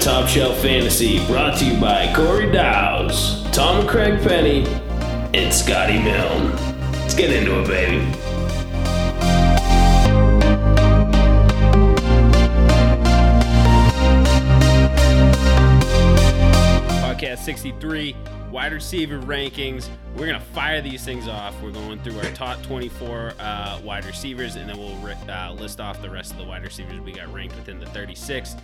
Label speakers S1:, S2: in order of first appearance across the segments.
S1: Top Shelf Fantasy brought to you by Corey Dowes, Tom Craig Penny, and Scotty Milne. Let's get into it, baby.
S2: Podcast 63, wide receiver rankings. We're going to fire these things off. We're going through our top 24 uh, wide receivers, and then we'll uh, list off the rest of the wide receivers we got ranked within the 36.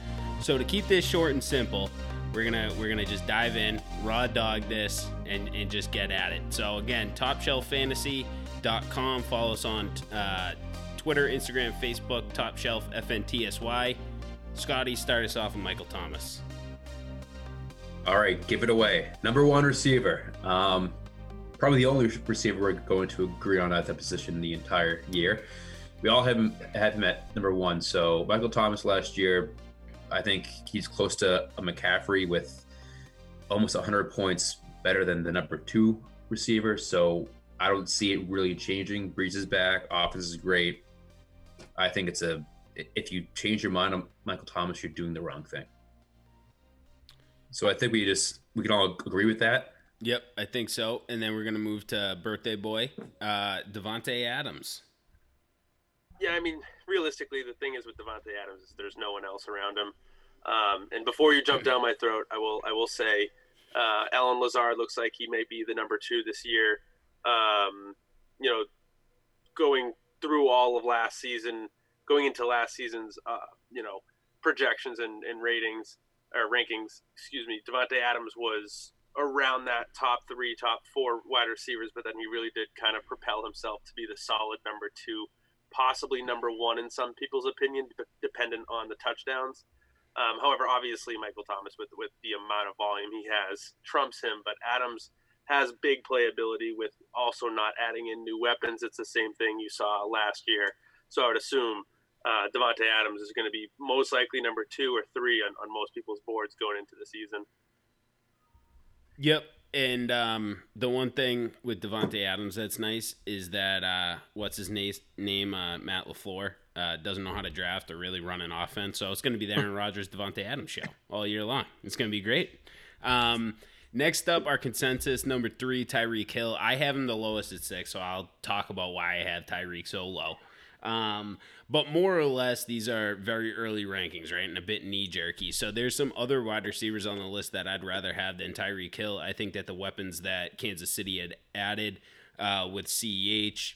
S2: So to keep this short and simple, we're gonna we're gonna just dive in, raw dog this, and and just get at it. So again, topshelffantasy.com. Follow us on uh, Twitter, Instagram, Facebook, Top Shelf FNTSY. Scotty, start us off with Michael Thomas.
S3: All right, give it away. Number one receiver. Um, probably the only receiver we're going to agree on at that position the entire year. We all have him, have him at number one. So Michael Thomas last year, I think he's close to a McCaffrey with almost 100 points better than the number two receiver. So I don't see it really changing. Brees is back. Offense is great. I think it's a if you change your mind on Michael Thomas, you're doing the wrong thing. So I think we just we can all agree with that.
S2: Yep, I think so. And then we're gonna move to birthday boy, uh, Davante Adams.
S4: Yeah, I mean, realistically, the thing is with Davante Adams is there's no one else around him. Um, and before you jump down my throat, I will I will say, uh, Allen Lazard looks like he may be the number two this year. Um, you know, going through all of last season, going into last season's uh, you know projections and, and ratings or rankings, excuse me, Davante Adams was around that top three, top four wide receivers, but then he really did kind of propel himself to be the solid number two, possibly number one in some people's opinion, dependent on the touchdowns. Um, however, obviously Michael Thomas, with with the amount of volume he has, trumps him. But Adams has big playability with also not adding in new weapons. It's the same thing you saw last year. So I would assume uh, Davante Adams is going to be most likely number two or three on, on most people's boards going into the season.
S2: Yep. And um, the one thing with Davante Adams that's nice is that uh, what's his name? Name uh, Matt Lafleur uh, doesn't know how to draft or really run an offense, so it's going to be the Aaron Rodgers Davante Adams show all year long. It's going to be great. Um, next up, our consensus number three, Tyreek Hill. I have him the lowest at six, so I'll talk about why I have Tyreek so low. Um, but more or less, these are very early rankings, right? And a bit knee jerky. So there's some other wide receivers on the list that I'd rather have than Tyreek Hill. I think that the weapons that Kansas City had added uh, with CEH,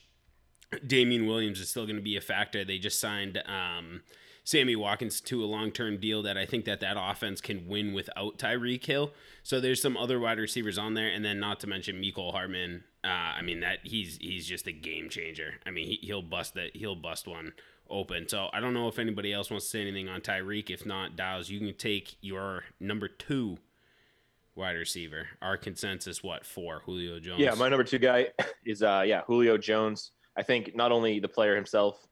S2: Damien Williams is still going to be a factor. They just signed um, Sammy Watkins to a long term deal that I think that that offense can win without Tyreek Hill. So there's some other wide receivers on there, and then not to mention Mecole Hardman. Uh, I mean that he's he's just a game changer. I mean he, he'll bust that he'll bust one open. So I don't know if anybody else wants to say anything on Tyreek. If not, Dow's, you can take your number two wide receiver. Our consensus, what for Julio Jones?
S5: Yeah, my number two guy is uh yeah Julio Jones. I think not only the player himself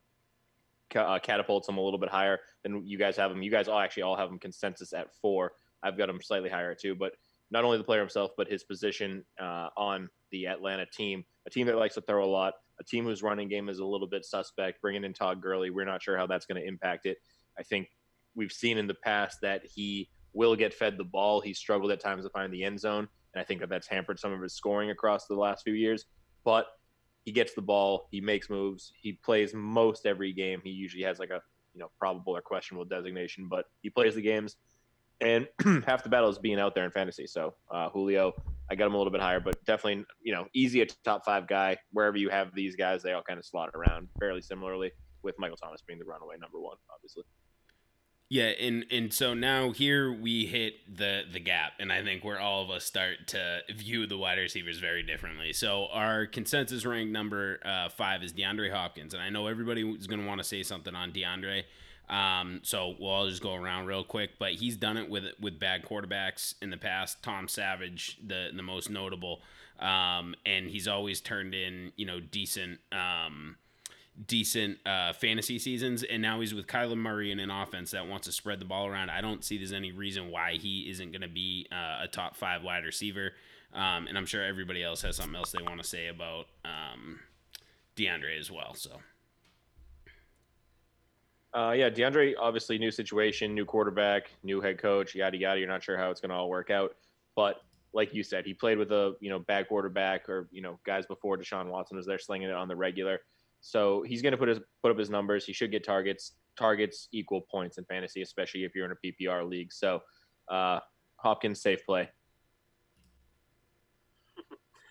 S5: uh, catapults him a little bit higher than you guys have him. You guys all actually all have him consensus at four. I've got him slightly higher too, but not only the player himself, but his position uh, on the Atlanta team, a team that likes to throw a lot, a team whose running game is a little bit suspect. Bringing in Todd Gurley, we're not sure how that's going to impact it. I think we've seen in the past that he will get fed the ball. He struggled at times to find the end zone, and I think that that's hampered some of his scoring across the last few years. But he gets the ball, he makes moves, he plays most every game. He usually has like a you know probable or questionable designation, but he plays the games. And half the battle is being out there in fantasy. So uh, Julio, I got him a little bit higher, but definitely, you know, easy a top five guy. Wherever you have these guys, they all kind of slot around fairly similarly, with Michael Thomas being the runaway number one, obviously.
S2: Yeah, and and so now here we hit the the gap, and I think where all of us start to view the wide receivers very differently. So our consensus rank number uh, five is DeAndre Hopkins, and I know everybody is going to want to say something on DeAndre. Um, so we'll all just go around real quick, but he's done it with with bad quarterbacks in the past. Tom Savage, the the most notable, um, and he's always turned in you know decent. Um, decent uh, fantasy seasons, and now he's with Kyler Murray in an offense that wants to spread the ball around. I don't see there's any reason why he isn't going to be uh, a top five wide receiver. Um, and I'm sure everybody else has something else they want to say about um, DeAndre as well. So.
S5: Uh, yeah, DeAndre, obviously new situation, new quarterback, new head coach, yada yada. You're not sure how it's going to all work out, but like you said, he played with a you know bad quarterback or you know guys before Deshaun Watson was there slinging it on the regular. So he's going to put his put up his numbers. He should get targets. Targets equal points in fantasy, especially if you're in a PPR league. So uh, Hopkins safe play.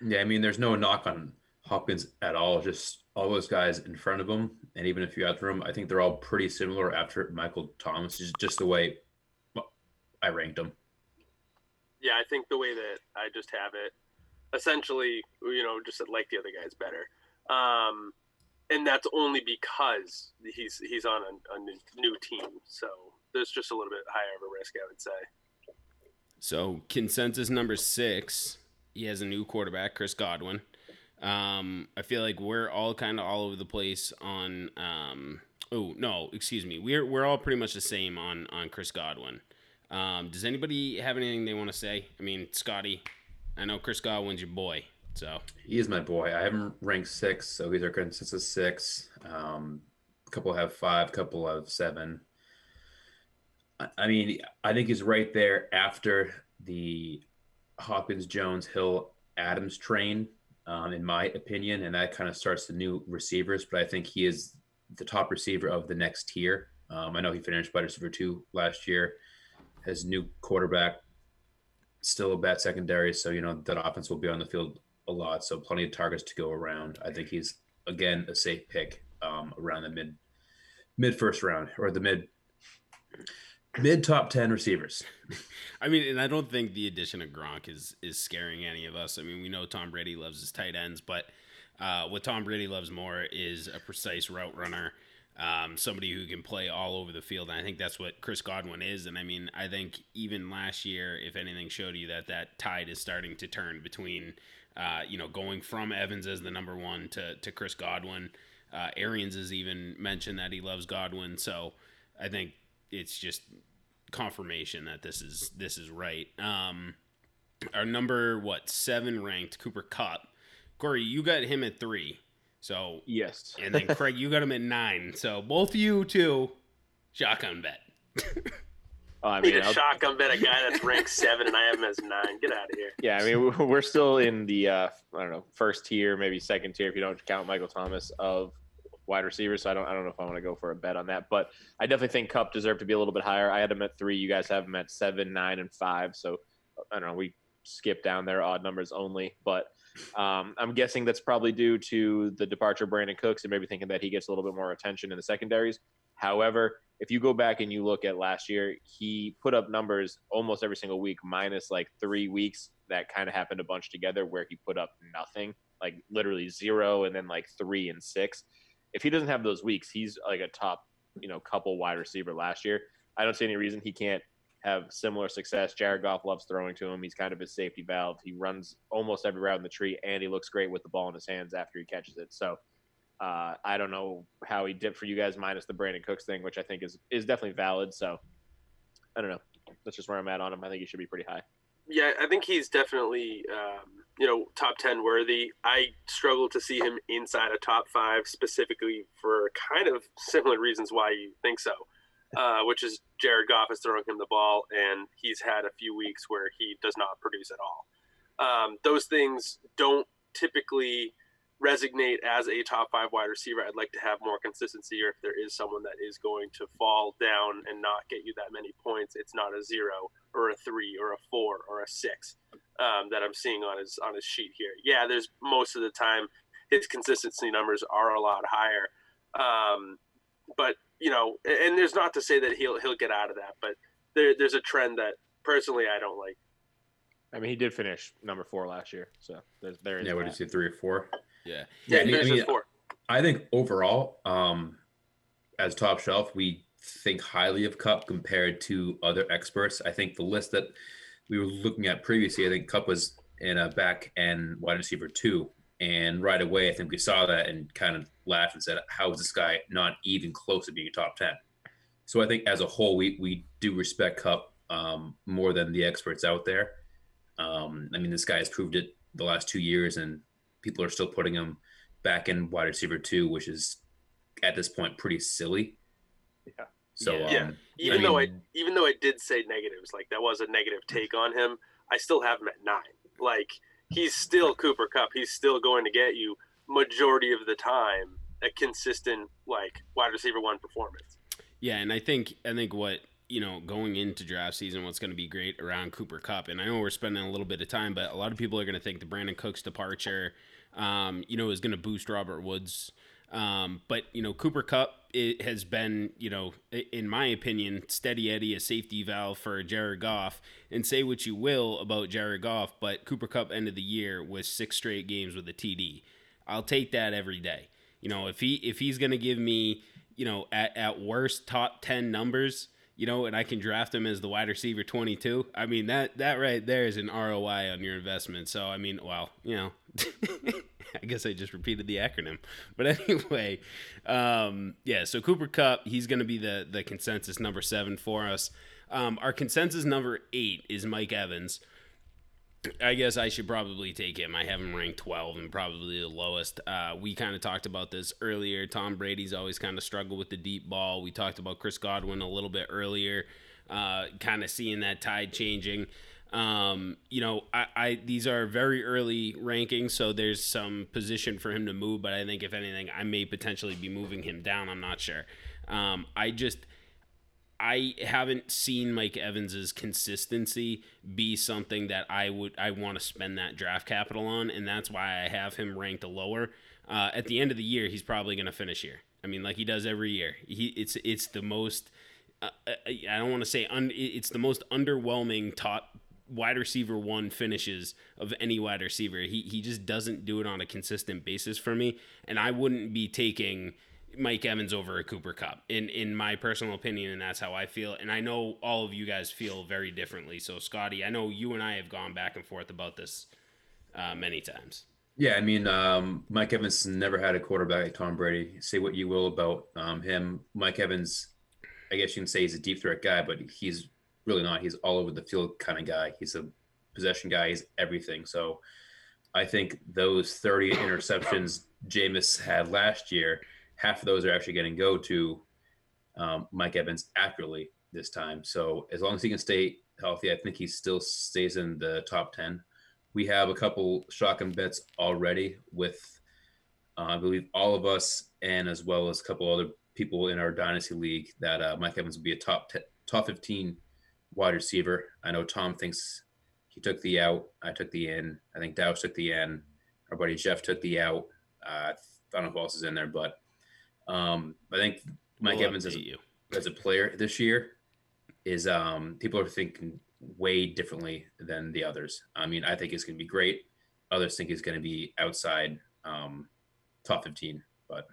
S3: Yeah, I mean, there's no knock on Hopkins at all. Just all those guys in front of him, and even if you out room, I think they're all pretty similar after Michael Thomas. Just just the way I ranked them.
S4: Yeah, I think the way that I just have it, essentially, you know, just like the other guys better. Um, and that's only because he's he's on a, a new team. So there's just a little bit higher of a risk, I would say.
S2: So consensus number six, he has a new quarterback, Chris Godwin. Um, I feel like we're all kind of all over the place on. Um, oh no, excuse me. We're we're all pretty much the same on on Chris Godwin. Um, does anybody have anything they want to say? I mean, Scotty, I know Chris Godwin's your boy. So
S3: he is my boy. I have him ranked six, so he's our consensus six. Um, a couple have five, couple have seven. I, I mean, I think he's right there after the Hopkins, Jones, Hill, Adams train, um, in my opinion, and that kind of starts the new receivers. But I think he is the top receiver of the next tier. Um, I know he finished wide receiver two last year. His new quarterback, still a bad secondary, so you know that offense will be on the field a lot, so plenty of targets to go around. I think he's again a safe pick um, around the mid mid first round or the mid mid top ten receivers.
S2: I mean, and I don't think the addition of Gronk is is scaring any of us. I mean, we know Tom Brady loves his tight ends, but uh, what Tom Brady loves more is a precise route runner. Um, somebody who can play all over the field. And I think that's what Chris Godwin is. And I mean, I think even last year, if anything showed you that that tide is starting to turn between uh, you know, going from Evans as the number one to, to Chris Godwin. Uh, Arians has even mentioned that he loves Godwin, so I think it's just confirmation that this is this is right. Um, our number what seven ranked Cooper Kupp, Corey, you got him at three, so
S5: yes,
S2: and then Craig, you got him at nine. So both you two, shotgun bet.
S4: Oh, I mean, need a I'll, shotgun bet a guy that's ranked seven and I have him as nine. Get out of here.
S5: Yeah, I mean, we're still in the uh, I don't know first tier, maybe second tier if you don't count Michael Thomas of wide receivers. So I don't I don't know if I want to go for a bet on that, but I definitely think Kupp deserved to be a little bit higher. I had him at three. You guys have him at seven, nine, and five. So I don't know. We skip down there, odd numbers only, but. Um, I'm guessing that's probably due to the departure of Brandin Cooks and maybe thinking that he gets a little bit more attention in the secondaries. However, if you go back and you look at last year, he put up numbers almost every single week, minus like three weeks that kind of happened a bunch together where he put up nothing, like literally zero and then like three and six. If he doesn't have those weeks, he's like a top, you know, couple wide receiver last year. I don't see any reason he can't have similar success. Jared Goff loves throwing to him. He's kind of his safety valve. He runs almost every route in the tree, and he looks great with the ball in his hands after he catches it. So uh, I don't know how he did for you guys, minus the Brandin Cooks thing, which I think is is definitely valid. So I don't know. That's just where I'm at on him. I think he should be pretty high.
S4: Yeah, I think he's definitely um, you know top ten worthy. I struggle to see him inside a top five, specifically for kind of similar reasons why you think so. Uh, which is Jared Goff is throwing him the ball, and he's had a few weeks where he does not produce at all. Um, those things don't typically resonate as a top five wide receiver. I'd like to have more consistency, or if there is someone that is going to fall down and not get you that many points, it's not a zero or a three or a four or a six um, that I'm seeing on his on his sheet here. Yeah, there's most of the time his consistency numbers are a lot higher, um, but you know, and there's not to say that he'll he'll get out of that, but there, there's a trend that personally I don't like.
S5: I mean, he did finish number four last year, so there's there is.
S3: Yeah, what did you say, three or four?
S2: Yeah.
S4: Yeah, I mean, I,
S3: think overall, um, as top shelf, we think highly of Kupp compared to other experts. I think the list that we were looking at previously, I think Kupp was in a back and wide receiver two. And right away, I think we saw that and kind of laughed and said, How is this guy not even close to being a top 10? So I think as a whole, we, we do respect Kupp um, more than the experts out there. Um, I mean, this guy has proved it the last two years, and people are still putting him back in wide receiver two, which is at this point pretty silly.
S5: Yeah.
S3: So
S2: Yeah.
S3: um,
S4: Yeah. Even
S3: I
S4: though I even though I did say negatives, like that was a negative take on him, I still have him at nine. Like he's still Cooper Kupp. He's still going to get you majority of the time a consistent like wide receiver one performance.
S2: Yeah, and I think I think what you know going into draft season, what's going to be great around Cooper Kupp, and I know we're spending a little bit of time, but a lot of people are going to think the Brandin Cooks departure, um, you know, is going to boost Robert Woods. Um, but you know, Cooper Kupp it has been, you know, in my opinion, steady Eddie, a safety valve for Jared Goff. And say what you will about Jared Goff, but Cooper Kupp end of the year was six straight games with a TD. I'll take that every day. You know, if he if he's gonna give me, you know, at, at worst top ten numbers, you know, and I can draft him as the wide receiver twenty two, I mean that that right there is an ROI on your investment. So I mean, well, you know I guess I just repeated the acronym. But anyway, um, yeah, so Cooper Kupp, he's gonna be the the consensus number seven for us. Um, our consensus number eight is Mike Evans. I guess I should probably take him. I have him ranked 12 and probably the lowest. Uh, we kind of talked about this earlier. Tom Brady's always kind of struggled with the deep ball. We talked about Chris Godwin a little bit earlier, uh, kind of seeing that tide changing. Um, you know, I, I these are very early rankings, so there's some position for him to move. But I think if anything, I may potentially be moving him down. I'm not sure. Um, I just I haven't seen Mike Evans's consistency be something that I would I want to spend that draft capital on, and that's why I have him ranked lower. Uh, at the end of the year, he's probably going to finish here. I mean, like he does every year. He it's it's the most uh, I don't want to say un, it's the most underwhelming top wide receiver one finishes of any wide receiver. He he just doesn't do it on a consistent basis for me, and I wouldn't be taking Mike Evans over a Cooper Kupp in in my personal opinion, and that's how I feel. And I know all of you guys feel very differently. So Scotty, I know you and I have gone back and forth about this uh, many times.
S3: Yeah, I mean, um, Mike Evans never had a quarterback like Tom Brady. Say what you will about um, him. Mike Evans, I guess you can say he's a deep threat guy, but he's really not. He's all over the field kind of guy. He's a possession guy. He's everything. So I think those 30 interceptions Jameis had last year, half of those are actually going to go to um, Mike Evans accurately this time. So as long as he can stay healthy, I think he still stays in the top 10 we have a couple shotgun bets already with uh, I believe all of us and as well as a couple other people in our dynasty league that uh, Mike Evans will be a top top 15 wide receiver. I know Tom thinks he took the out. I took the in. I think Dow's took the in. Our buddy Jeff took the out. Uh, I don't know who else is in there, but um, I think Mike
S2: We'll
S3: Evans
S2: update you.
S3: as a player this year is um people are thinking way differently than the others. I mean, I think it's going to be great. Others think it's going to be outside um top 15, but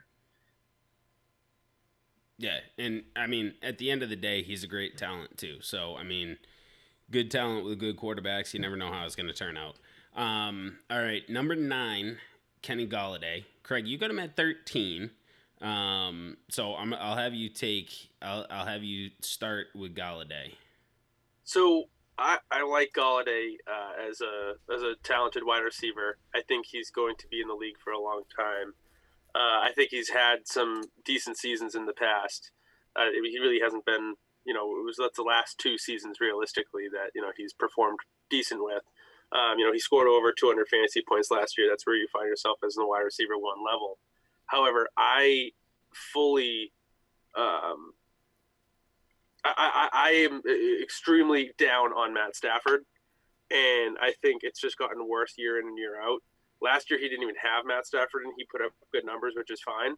S2: Yeah, and I mean, at the end of the day, he's a great talent too. So I mean, good talent with good quarterbacks. You never know how it's going to turn out. Um, all right, number nine, Kenny Golladay. Craig, you got him at thirteen. Um, so I'm, I'll have you take. I'll, I'll have you start with Golladay.
S4: So I, I like Golladay uh, as a as a talented wide receiver. I think he's going to be in the league for a long time. Uh, I think he's had some decent seasons in the past. Uh, he really hasn't been, you know, it was that's the last two seasons realistically that you know he's performed decent with. Um, you know, he scored over 200 fantasy points last year. That's where you find yourself as the wide receiver one level. However, I fully um, I, I, I am extremely down on Matt Stafford, and I think it's just gotten worse year in and year out. Last year he didn't even have Matt Stafford, and he put up good numbers, which is fine.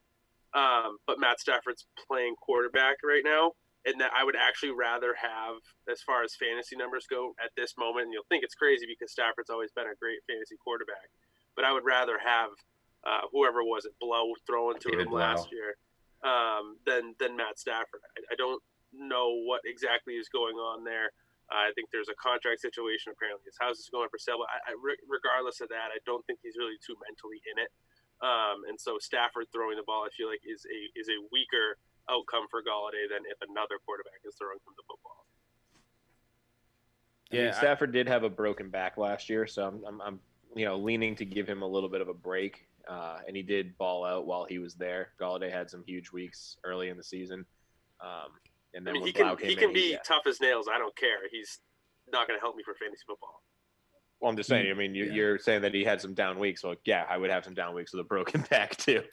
S4: Um, but Matt Stafford's playing quarterback right now, and that I would actually rather have, as far as fantasy numbers go, at this moment. And you'll think it's crazy because Stafford's always been a great fantasy quarterback, but I would rather have uh, whoever was it Blough throwing to
S3: David
S4: him
S3: Blough.
S4: last year um, than than Matt Stafford. I, I don't know what exactly is going on there. Uh, I think there's a contract situation. Apparently, his house is going for sale. But I, I, regardless of that, I don't think he's really too mentally in it. Um, and so Stafford throwing the ball, I feel like is a is a weaker outcome for Golladay than if another quarterback is throwing him the football.
S5: I mean,
S2: Yeah, I-
S5: Stafford did have a broken back last year, so I'm, I'm, I'm you know leaning to give him a little bit of a break. Uh, and he did ball out while he was there. Golladay had some huge weeks early in the season. Um, and
S4: I
S5: then
S4: mean,
S5: when
S4: he can
S5: came
S4: he
S5: in,
S4: can be
S5: yeah.
S4: tough as nails. I don't care. He's not going to help me for fantasy football.
S5: Well, I'm just saying. I mean, you,
S3: Yeah.
S5: you're saying that he had some down weeks. Well, yeah, I would have some down weeks with a broken back too.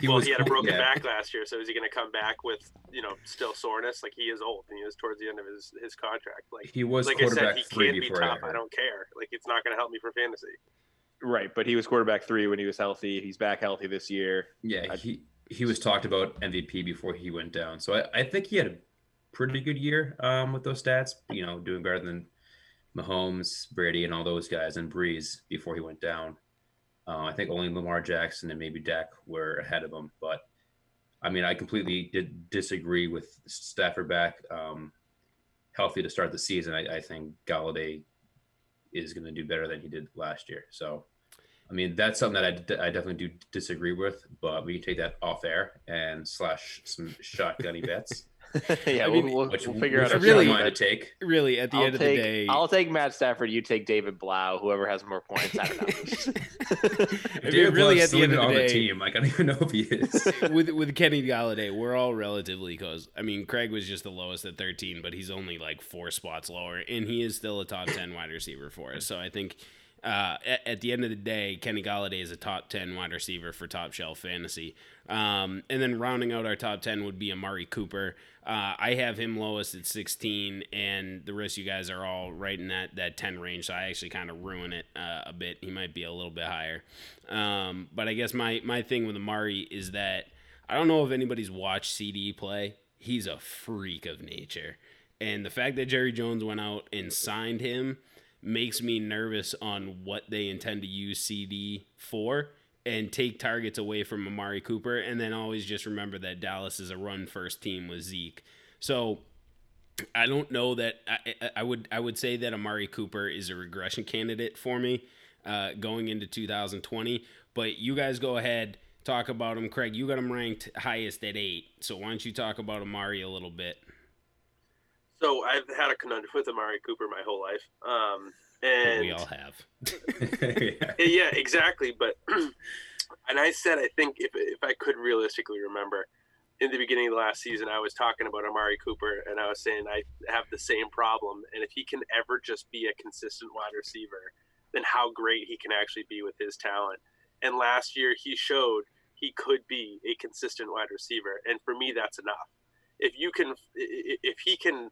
S3: He
S4: well,
S3: was
S4: he had a broken
S3: yeah.
S4: back last year, so is he going to come back with you know still soreness? Like he is old and he is towards the end of his his contract. Like
S3: He was
S4: like I said, he
S3: three
S4: can be tough. I don't care. Like it's not going to help me for fantasy.
S5: Right, but he was quarterback three when he was healthy. He's back healthy this year.
S3: Yeah, he he was talked about MVP before he went down. So I, I think he had a pretty good year um, with those stats. You know, doing better than Mahomes, Brady, and all those guys, and Brees before he went down. Uh, I think only Lamar Jackson and maybe Dak were ahead of him. But I mean, I completely did disagree with Stafford back um, healthy to start the season. I, I think Golladay is going to do better than he did last year. So. I mean, that's something that I, d- I definitely do disagree with, but we can take that off air and slash some shotgunny bets,
S5: yeah,
S2: I
S5: we'll,
S2: mean,
S5: we'll,
S3: which
S5: we'll figure out.
S3: which
S5: a
S3: I really
S2: really-
S3: to take.
S2: really, at the
S5: I'll
S2: end
S5: take,
S2: of the day,
S5: I'll take Matt Stafford. You take David Blough. Whoever has more points. I don't know.
S2: I mean, really, at the end
S3: still
S2: of
S3: on
S2: the
S3: team. Like I don't even know if he is.
S2: with with Kenny Golladay, we're all relatively close. I mean, Craig was just the lowest at 13, but he's only like four spots lower, and he is still a top 10 wide receiver for us. So I think uh, at, at the end of the day, Kenny Golladay is a top 10 wide receiver for top shelf fantasy. Um, and then rounding out our top 10 would be Amari Cooper. Uh, I have him lowest at 16, and the rest you guys are all right in that, that 10 range. So I actually kind of ruin it uh, a bit. He might be a little bit higher. Um, but I guess my, my thing with Amari is that I don't know if anybody's watched CeeDee play. He's a freak of nature. And the fact that Jerry Jones went out and signed him makes me nervous on what they intend to use CeeDee for and take targets away from Amari Cooper. And then always just remember that Dallas is a run first team with Zeke. So I don't know that I, I- would I would say that Amari Cooper is a regression candidate for me uh, going into 2020. But you guys go ahead talk about him, Craig. You got him ranked highest at eight. So why don't you talk about Amari a little bit?
S4: So I've had a conundrum with Amari Cooper my whole life, um, and
S2: we all have.
S3: yeah.
S4: Yeah, yeah, exactly. But and I said I think if if I could realistically remember, in the beginning of the last season, I was talking about Amari Cooper, and I was saying I have the same problem, and if he can ever just be a consistent wide receiver, then how great he can actually be with his talent. And last year, he showed he could be a consistent wide receiver, and for me, that's enough. If you can, i- i- if he can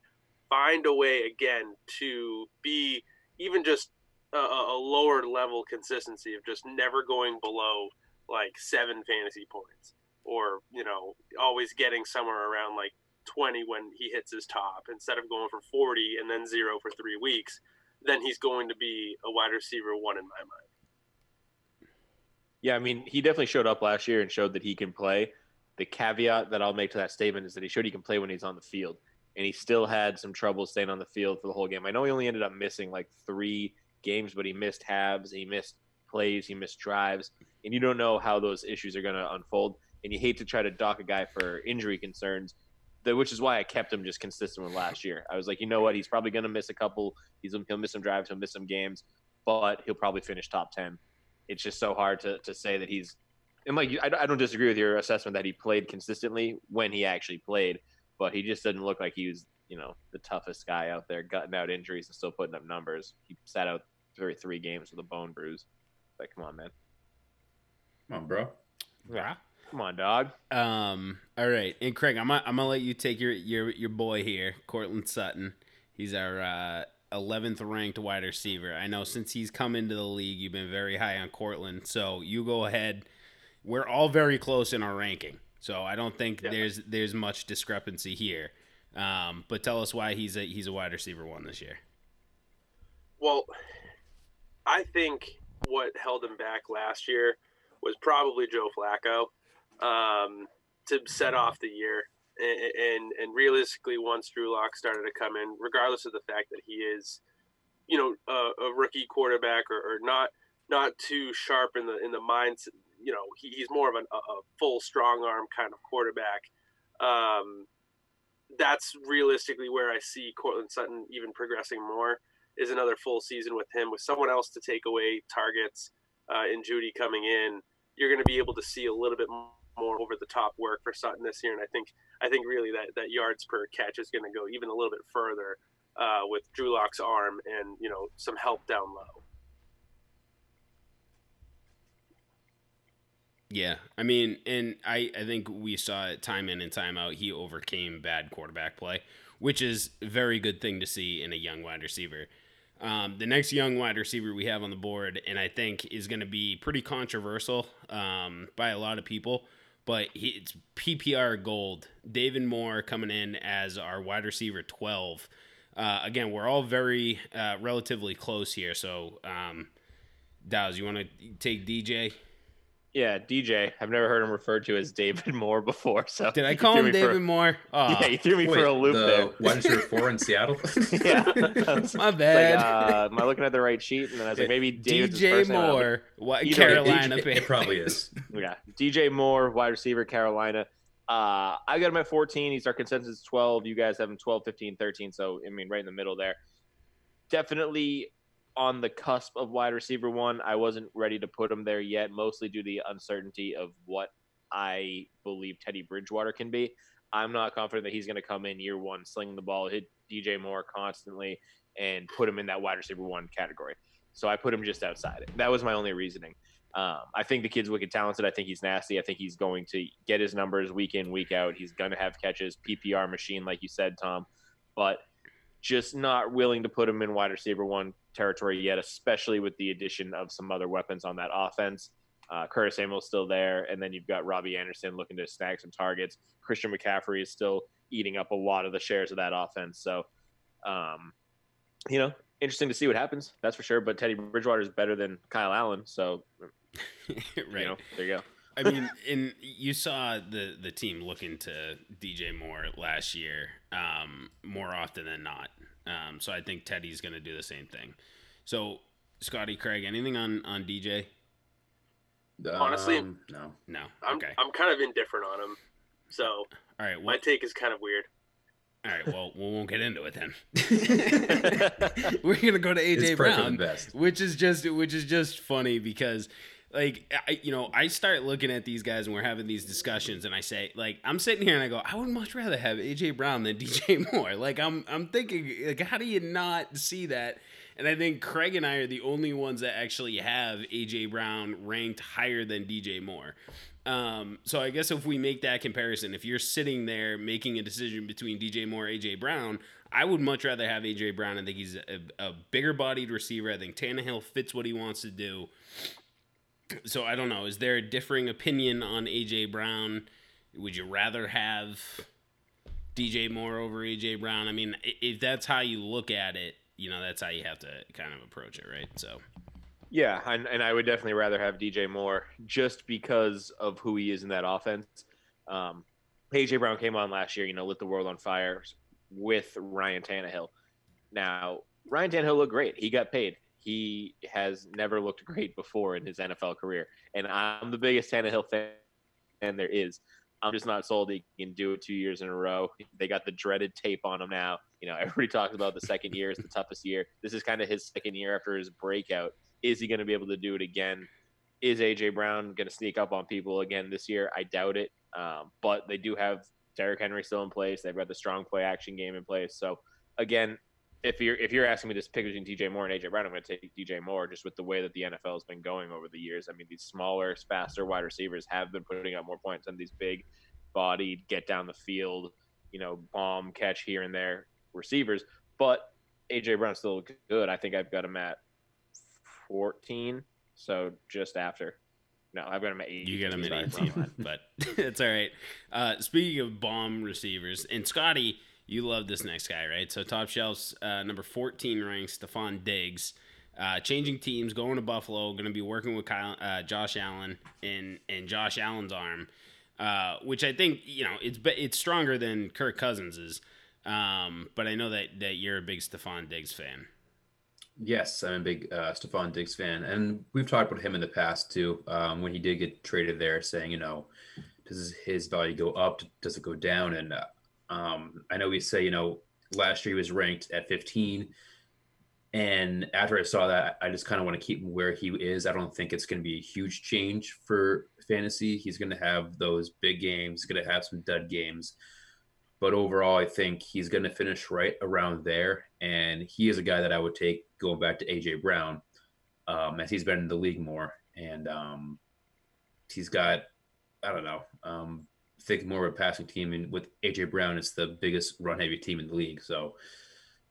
S4: find a way again to be even just a, a lower level consistency of just never going below like seven fantasy points or you know always getting somewhere around like 20 when he hits his top instead of going for 40 and then zero for three weeks then he's going to be a wide receiver one in my mind
S5: Yeah, I mean, he definitely showed up last year and showed that he can play. The caveat that I'll make to that statement is that he showed he can play when he's on the field, and he still had some trouble staying on the field for the whole game. I know he only ended up missing like three games, but he missed halves, he missed plays, he missed drives, and you don't know how those issues are going to unfold. And you hate to try to dock a guy for injury concerns, which is why I kept him just consistent with last year. I was like, you know what, he's probably going to miss a couple. He's he'll miss some drives, he'll miss some games, but he'll probably finish top ten it's just so hard to, to say that he's and like I don't disagree with your assessment that he played consistently when he actually played but he just didn't look like he was you know the toughest guy out there gutting out injuries and still putting up numbers he sat out three, three games with a bone bruise like come on man
S3: Come on, bro.
S2: Yeah.
S5: come on dog
S2: Um. All right, and Craig, I'm gonna, I'm gonna let you take your your your boy here, Courtland Sutton. He's our uh, 11th ranked wide receiver. I know since he's come into the league, you've been very high on Courtland. So you go ahead. We're all very close in our ranking, so I don't think
S5: Yeah.
S2: there's there's much discrepancy here. Um, but tell us why he's a he's a wide receiver one this year.
S4: well i think what held him back last year was probably joe flacco um, to set off the year and, and and realistically once drew lock started to come in regardless of the fact that he is you know a, a rookie quarterback or, or not not too sharp in the in the minds you know he, he's more of an, a, a full strong arm kind of quarterback um, that's realistically where I see Courtland Sutton even progressing more is another full season with him with someone else to take away targets uh, and Jeudy coming in. You're going to be able to see a little bit more over the top work for Sutton this year, and I think I think really that that yards per catch is going to go even a little bit further uh, with Drew Lock's arm and you know some help down low.
S2: Yeah, I mean, and I, I think we saw it time in and time out. He overcame bad quarterback play, which is a very good thing to see in a young wide receiver. Um, the next young wide receiver we have on the board, and I think is going to be pretty controversial um, by a lot of people, but he, it's PPR gold. David Moore coming in as our wide receiver 12. Uh, again, we're all very uh, relatively close here. So, um, Dow's, you want to take DJ?
S5: Yeah, DJ. I've never heard him referred to as David Moore before. So
S2: did I call him David
S5: for,
S2: Moore? Oh.
S5: Yeah, he threw me
S3: Wait,
S5: for a loop
S3: the
S5: there.
S3: Wide receiver four in Seattle.
S5: yeah,
S2: my bad.
S5: Like, uh, am I looking at the right sheet? And then I was like, maybe David's
S2: DJ
S5: first.
S2: Moore, what Carolina?
S3: It, it, it probably is.
S5: Yeah, DJ Moore, wide receiver, Carolina. Uh, I got him at 14. He's our consensus 12. You guys have him 12, 15, 13. So, I mean, right in the middle there. Definitely on the cusp of wide receiver one. I wasn't ready to put him there yet, mostly due to the uncertainty of what I believe Teddy Bridgewater can be. I'm not confident that he's going to come in year one, sling the ball, hit DJ Moore constantly, and put him in that wide receiver one category. So I put him just outside. That was my only reasoning. Um, I think the kid's wicked talented. I think he's nasty. I think he's going to get his numbers week in, week out. He's going to have catches, PPR machine, like you said, Tom. But just not willing to put him in wide receiver one territory yet, especially with the addition of some other weapons on that offense. Uh, Curtis Samuel's still there, and then you've got Robbie Anderson looking to snag some targets. Christian McCaffrey is still eating up a lot of the shares of that offense. So, um, you know, interesting to see what happens. That's for sure. But Teddy Bridgewater is better than Kyle Allen, so
S2: right.
S5: you know, there you go.
S2: I mean, and you saw the the team looking to DJ Moore last year um, more often than not. Um, so I think Teddy's going to do the same thing. So, Scotty Craig, anything on on DJ?
S4: Honestly,
S3: Um, no.
S2: No.
S4: I'm
S2: Okay.
S4: I'm kind of indifferent on him, so
S2: All right.
S4: my take is kind of weird.
S2: all right. Well, we won't get into it then. We're gonna go to AJ
S3: It's
S2: Brown.
S3: best.
S2: which is just which is just funny because like I, you know i start looking at these guys and we're having these discussions and i say like i'm sitting here and i go i would much rather have aj brown than dj moore like i'm i'm thinking like how do you not see that and i think craig and i are the only ones that actually have aj brown ranked higher than dj moore um, so I guess if we make that comparison, if you're sitting there making a decision between DJ Moore, AJ Brown, I would much rather have AJ Brown. I think he's a, a bigger bodied receiver. I think Tannehill fits what he wants to do. So I don't know. Is there a differing opinion on AJ Brown? Would you rather have DJ Moore over AJ Brown? I mean, if that's how you look at it, you know, that's how you have to kind of approach it, right? So
S5: Yeah, and, and I would definitely rather have DJ Moore just because of who he is in that offense. Um, AJ Brown came on last year, you know, lit the world on fire with Ryan Tannehill. Now, Ryan Tannehill looked great. He got paid. He has never looked great before in his NFL career. And I'm the biggest Tannehill fan and there is. I'm just not sold he can do it two years in a row. They got the dreaded tape on him now. You know, everybody talks about the second year is the toughest year. This is kind of his second year after his breakout. Is he going to be able to do it again? Is AJ Brown going to sneak up on people again this year? I doubt it. Um, but they do have Derrick Henry still in place. They've got the strong play action game in place. So again, if you're if you're asking me to pick between DJ Moore and AJ Brown, I'm going to take DJ Moore just with the way that the NFL has been going over the years. I mean, these smaller, faster wide receivers have been putting up more points than these big bodied, get down the field, you know, bomb catch here and there receivers. But AJ Brown's still good. I think I've got him at 14, so just after. No, I've got him at 18.
S2: You get him at 18, but it's all right. Uh, speaking of bomb receivers, and Scotty, you love this next guy, right? So top shelves, uh, number 14 ranks Stefon Diggs. Uh, changing teams, going to Buffalo, going to be working with Kyle, uh, Josh Allen and and Josh Allen's arm, uh, which I think you know it's it's stronger than Kirk Cousins's. Um, but I know that that you're a big Stefon Diggs fan.
S3: Yes, I'm a big uh, Stefon Diggs fan, and we've talked about him in the past too. Um, when he did get traded there, saying, you know, does his value go up? Does it go down? And uh, um, I know we say, you know, last year he was ranked at 15. And after I saw that, I just kind of want to keep him where he is. I don't think it's going to be a huge change for fantasy. He's going to have those big games, he's going to have some dud games. But overall, I think he's going to finish right around there. And he is a guy that I would take going back to AJ Brown, um, as he's been in the league more. And um, he's got, I don't know, um, think more of a passing team. And with AJ Brown, it's the biggest run heavy team in the league. So,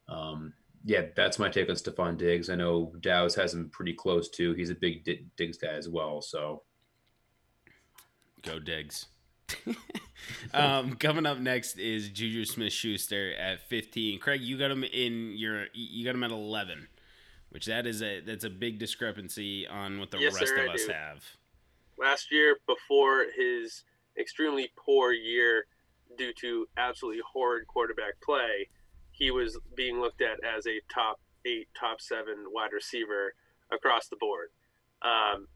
S3: um, yeah, that's my take on Stefon Diggs. I know Dow's has him pretty close too. He's a big D- Diggs guy as well. So
S2: go Diggs. um, coming up next is Juju Smith Schuster at 15. Craig, you got him in your you got him at 11, which that is a that's a big discrepancy on what the
S4: Yes,
S2: rest
S4: sir,
S2: of
S4: I
S2: us
S4: do.
S2: have.
S4: last year before his extremely poor year due to absolutely horrid quarterback play, he was being looked at as a top eight, top seven wide receiver across the board. Um,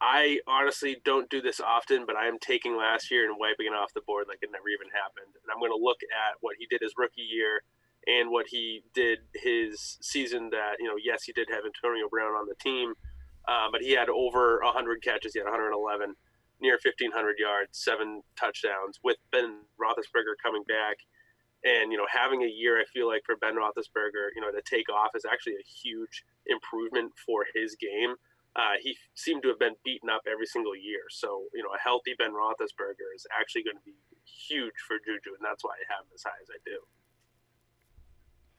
S4: I honestly don't do this often, but I am taking last year and wiping it off the board like it never even happened. And I'm going to look at what he did his rookie year and what he did his season that, you know, yes, he did have Antonio Brown on the team, uh, but he had over 100 catches. He had 111, near 1,500 yards, seven touchdowns with Ben Roethlisberger coming back. And, you know, having a year, I feel like for Ben Roethlisberger, you know, to take off is actually a huge improvement for his game. Uh, he seemed to have been beaten up every single year. So, you know, a healthy Ben Roethlisberger is actually going to be huge for Juju. And that's why I have him as high as I do.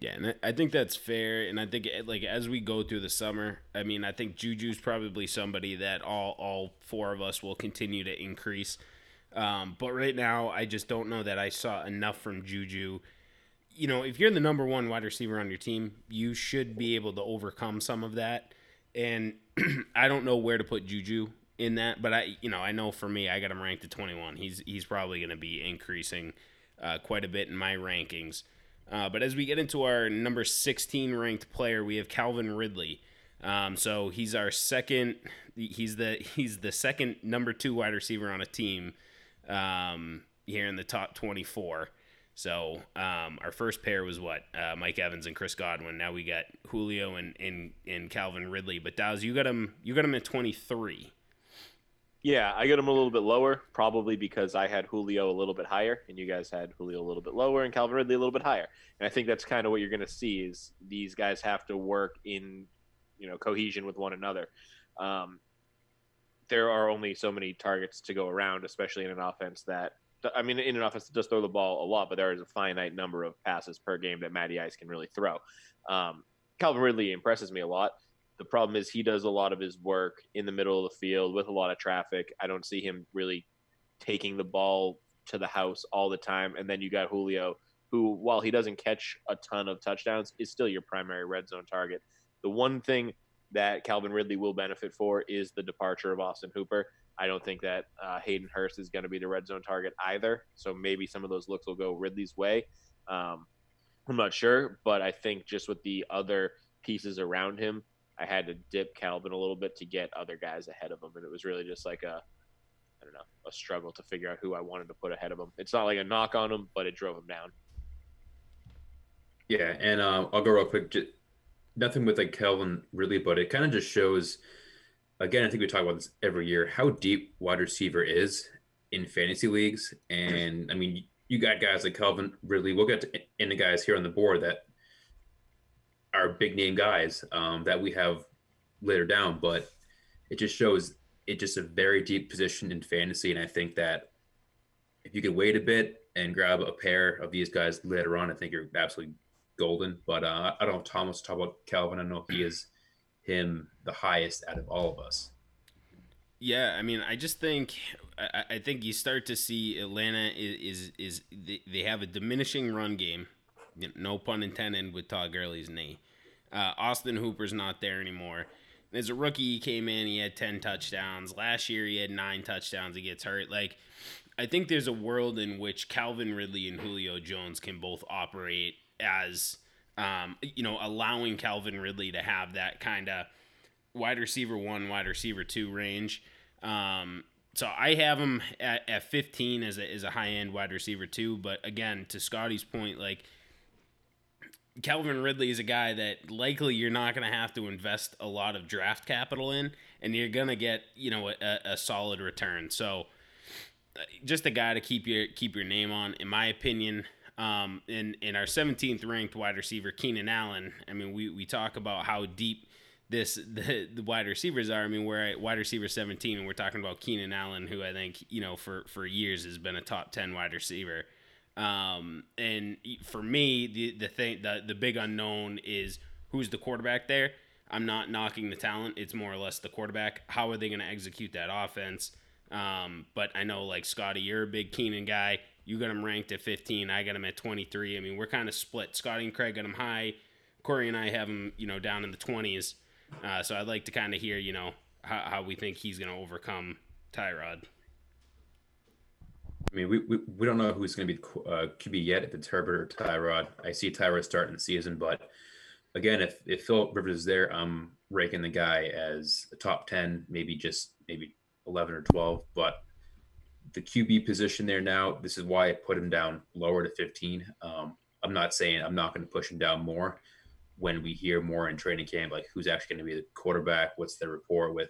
S2: Yeah, and I- think that's fair. And I think eh, like as we go through the summer, I mean, I think Juju's probably somebody that all all four of us will continue to increase. Um, but right now, I just don't know that I saw enough from Juju. You know, if you're the number one wide receiver on your team, you should be able to overcome some of that. And I don't know where to put Juju in that, but I, you know, I know for me, I got him ranked at 21. He's he's probably going to be increasing uh, quite a bit in my rankings. Uh, but as we get into our number 16 ranked player, we have Calvin Ridley. Um, so he's our second. He's the he's the second number two wide receiver on a team um, here in the top 24. So um, our first pair was what uh, Mike Evans and Chris Godwin. Now we got Julio and, and and Calvin Ridley. But Dawes, you got him. You got him at 23.
S5: Yeah, I got him a little bit lower, probably because I had Julio a little bit higher, and you guys had Julio a little bit lower, and Calvin Ridley a little bit higher. And I think that's kind of what you're going to see is these guys have to work in, you know, cohesion with one another. Um, there are only so many targets to go around, especially in an offense that, I mean, in an offense that does throw the ball a lot, but there is a finite number of passes per game that Matty Ice can really throw. Um, Calvin Ridley impresses me a lot. The problem is he does a lot of his work in the middle of the field with a lot of traffic. I don't see him really taking the ball to the house all the time. And then you got Julio, who, while he doesn't catch a ton of touchdowns, is still your primary red zone target. The one thing that Calvin Ridley will benefit for is the departure of Austin Hooper. I don't think that uh, Hayden Hurst is going to be the red zone target either. So maybe some of those looks will go Ridley's way. Um, I'm not sure, but I think just with the other pieces around him, I had to dip Calvin a little bit to get other guys ahead of him, and it was really just like a, I don't know, a struggle to figure out who I wanted to put ahead of him. It's not like a knock on him, but it drove him down.
S3: Yeah, and uh, I'll go real quick. Just, nothing with like Calvin really, but it kind of just shows. Again, I think we talk about this every year how deep wide receiver is in fantasy leagues, and I mean, you got guys like Calvin Ridley. We'll get to, into guys here on the board that are big name guys um, that we have later down, but it just shows it just a very deep position in fantasy, and I think that if you could wait a bit and grab a pair of these guys later on, I think you're absolutely golden. But uh, I don't know Thomas talk about Calvin. I know he is him the highest out of all of us.
S2: Yeah, I mean, I just think I, I think you start to see Atlanta is is, is they, they have a diminishing run game. No pun intended with Todd Gurley's knee. Uh, Austin Hooper's not there anymore. As a rookie, he came in. He had ten touchdowns. Last year, he had nine touchdowns. He gets hurt. Like, I think there's a world in which Calvin Ridley and Julio Jones can both operate as, um, you know, allowing Calvin Ridley to have that kind of wide receiver one, wide receiver two range. Um, so I have him at, at 15 as a, as a high end wide receiver two. But again, to Scotty's point, like Calvin Ridley is a guy that likely you're not going to have to invest a lot of draft capital in, and you're going to get you know a, a solid return. So, uh, just a guy to keep your keep your name on, in my opinion. Um, in in our 17th ranked wide receiver Keenan Allen. I mean, we we talk about how deep this the, the wide receivers are. I mean, we're at wide receiver 17, and we're talking about Keenan Allen, who I think you know for for years has been a top 10 wide receiver. Um, and for me, the the thing the the big unknown is who's the quarterback there. I'm not knocking the talent; it's more or less the quarterback. How are they going to execute that offense? Um, but I know, like Scotty, you're a big Keenan guy. You got him ranked at 15. I got him at 23. I mean, we're kind of split. Scotty and Craig got him high. Corey and I have him, you know, down in the 20s. Uh, so I'd like to kind of hear, you know, how, how we think he's going to overcome Tyrod.
S3: I mean, we, we, we don't know who's going to be uh, QB yet, if it's Herbert or Tyrod. I see Tyrod starting the season, but again, if if Philip Rivers is there, I'm ranking the guy as a top ten, maybe just maybe eleven or twelve. But the QB position there now, this is why I put him down lower to fifteen. Um, I'm not saying I'm not going to push him down more when we hear more in training camp, like who's actually going to be the quarterback, what's the rapport with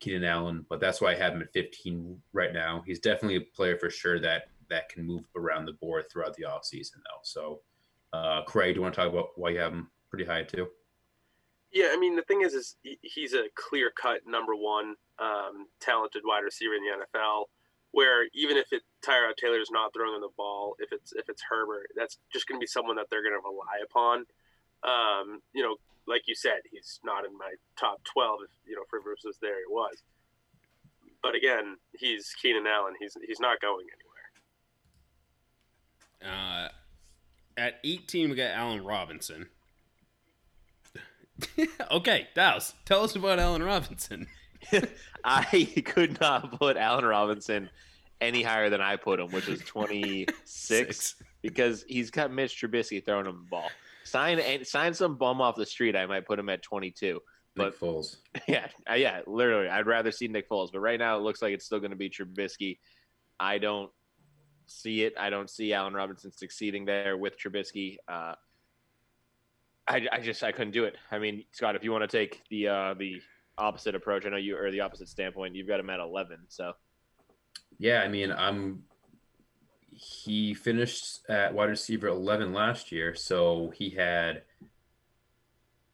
S3: Keenan Allen, but that's why I have him at 15 right now. He's definitely a player for sure that that can move around the board throughout the offseason, though. So, uh, Craig, do you want to talk about why you have him pretty high too?
S4: Yeah, I mean the thing is, is he's a clear cut number one um, talented wide receiver in the NFL. Where even if it Tyrod Taylor is not throwing the ball, if it's if it's Herbert, that's just going to be someone that they're going to rely upon. Um, you know, like you said, he's not in my top 12. If, you know, if Rivers was there, he was. But again, he's Keenan Allen. He's, he's not going
S2: anywhere. Uh, at 18, we got Allen Robinson. okay, Dallas, tell us about Allen Robinson.
S5: I could not put Allen Robinson any higher than I put him, which was 26, because he's got Mitch Trubisky throwing him the ball. Sign and sign some bum off the street. I might put him at 22.
S3: But Nick Foles.
S5: Yeah, uh, yeah, literally. I'd rather see Nick Foles, but right now it looks like it's still going to be Trubisky. I don't see it. I don't see Allen Robinson succeeding there with Trubisky. Uh, I, I just I couldn't do it. I mean, Scott, if you want to take the uh, the opposite approach, I know you or the opposite standpoint, you've got him at 11. So.
S3: Yeah, I mean, I'm he finished at wide receiver 11 last year. So he had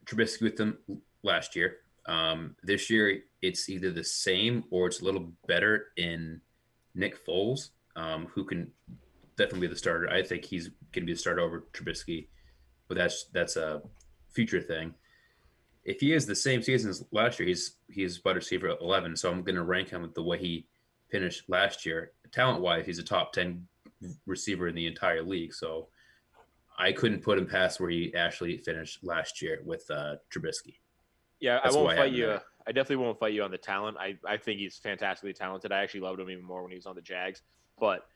S3: Trubisky with them last year. Um, this year, it's either the same or it's a little better in Nick Foles, um, who can definitely be the starter. I think he's going to be the starter over Trubisky, but that's that's a future thing. If he is the same season as last year, he's he's wide receiver 11. So I'm going to rank him with the way he finished last year. Talent wise, he's a top 10 receiver in the entire league. So I couldn't put him past where he actually finished last year with uh, Trubisky.
S5: Yeah, That's I won't fight I you. I definitely won't fight you on the talent. I, I think he's fantastically talented. I actually loved him even more when he was on the Jags. But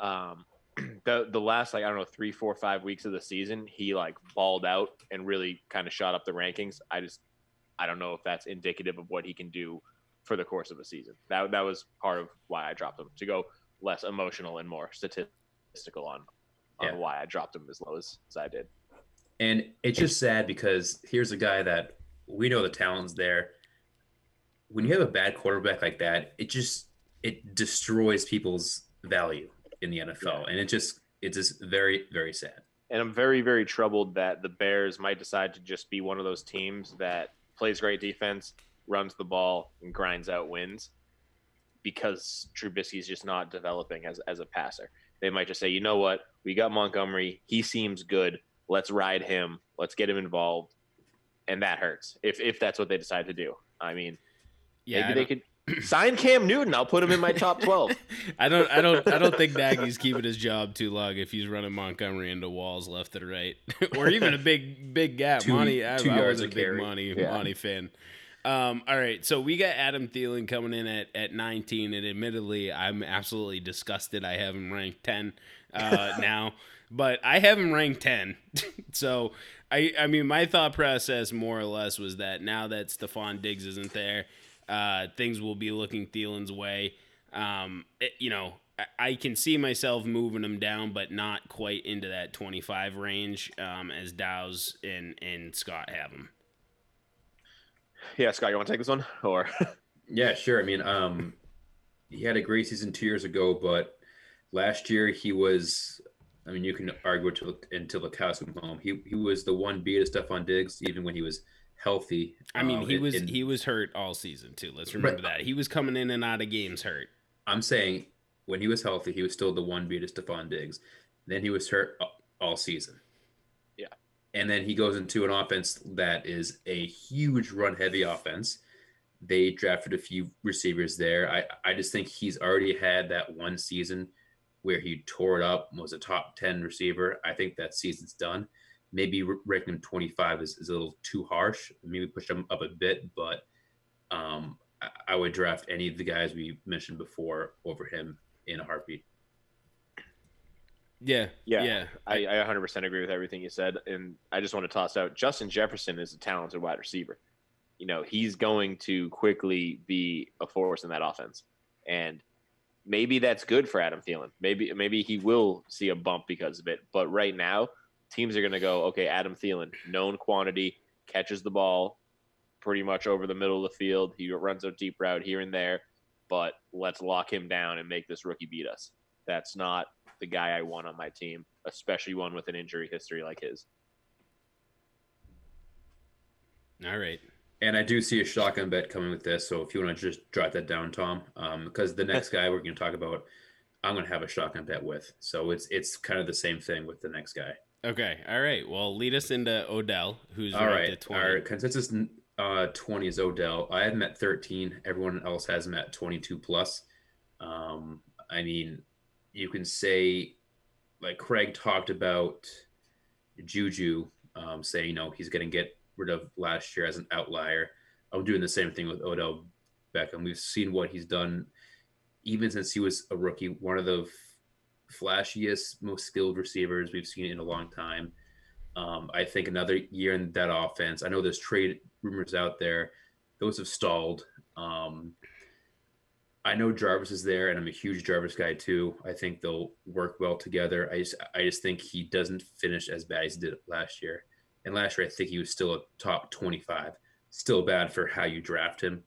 S5: um, the the last like I don't know three, four, five weeks of the season, he like balled out and really kind of shot up the rankings. I just I don't know if that's indicative of what he can do for the course of a season. That that was part of why I dropped him to go less emotional and more statistical on on yeah. why I dropped him as low as, as I did.
S3: And it's just sad because here's a guy that we know the talent's there. When you have a bad quarterback like that, it just it destroys people's value in the NFL, yeah. and it just it's just very very sad.
S5: And I'm very very troubled that the Bears might decide to just be one of those teams that plays great defense, runs the ball, and grinds out wins because Trubisky is just not developing as, as a passer. They might just say, you know what, we got Montgomery. He seems good. Let's ride him. Let's get him involved. And that hurts if, if that's what they decide to do. I mean, yeah, maybe they could sign Cam Newton. I'll put him in my top twelve.
S2: I don't, I don't, I don't think Nagy's keeping his job too long if he's running Montgomery into walls left and right, or even a big, big gap. Two, Monty, I, I was a big Monty, yeah. Monty fan. Um, all right, so we got Adam Thielen coming in at, at 19, and admittedly, I'm absolutely disgusted. I have him ranked 10 uh, now, but I have him ranked 10. so, I, I mean, my thought process more or less was that now that Stefon Diggs isn't there, uh, things will be looking Thielen's way. Um, it, you know, I- I can see myself moving him down, but not quite into that 25 range um, as Dow's and and Scott have him.
S5: Yeah, Scott, you want to take this one or?
S3: Yeah, sure. I mean, um, he had a great season two years ago, but last year he was. I mean, you can argue until until the cows come home. He he was the one beat of Stefon Diggs, even when he was healthy.
S2: I mean,
S3: Um,
S2: he was
S3: and
S2: he was hurt all season too. Let's remember that he was coming in and out of games hurt.
S3: I'm saying when he was healthy, he was still the one beat of Stefon Diggs. Then he was hurt all season. And then he goes into an offense that is a huge run heavy offense. They drafted a few receivers there. I, I just think he's already had that one season where he tore it up, was a top 10 receiver. I think that season's done. Maybe ranking him 25 is, is a little too harsh. Maybe push him up a bit, but um, I would draft any of the guys we mentioned before over him in a heartbeat.
S2: Yeah,
S5: Yeah.
S2: yeah.
S5: I, I 100% agree with everything you said. And I just want to toss out Justin Jefferson is a talented wide receiver. You know, he's going to quickly be a force in that offense. And maybe that's good for Adam Thielen. Maybe maybe he will see a bump because of it. But right now, teams are going to go, okay, Adam Thielen, known quantity, catches the ball pretty much over the middle of the field. He runs a deep route here and there, but let's lock him down and make this rookie beat us. That's not the guy I want on my team, especially one with an injury history like his.
S2: All right.
S3: And I do see a shotgun bet coming with this. So if you want to just jot that down, Tom, um, because the next guy we're going to talk about, I'm going to have a shotgun bet with. So it's it's kind of the same thing with the next guy.
S2: Okay. All right. Well, lead us into Odell, who's
S3: all right.
S2: at 20.
S3: Our consensus uh, 20 is Odell. I had him at 13. Everyone else has him at 22 plus. Um, I mean, you can say, like Craig talked about Juju, um, saying, you know, he's going to get rid of last year as an outlier. I'm doing the same thing with Odell Beckham. We've seen what he's done even since he was a rookie, one of the flashiest, most skilled receivers we've seen in a long time. Um, I think another year in that offense. I know there's trade rumors out there; those have stalled. Um, I know Jarvis is there, and I'm a huge Jarvis guy too. I think they'll work well together. I just, I just think he doesn't finish as bad as he did last year. And last year, I think he was still a top 25. Still bad for how you draft him,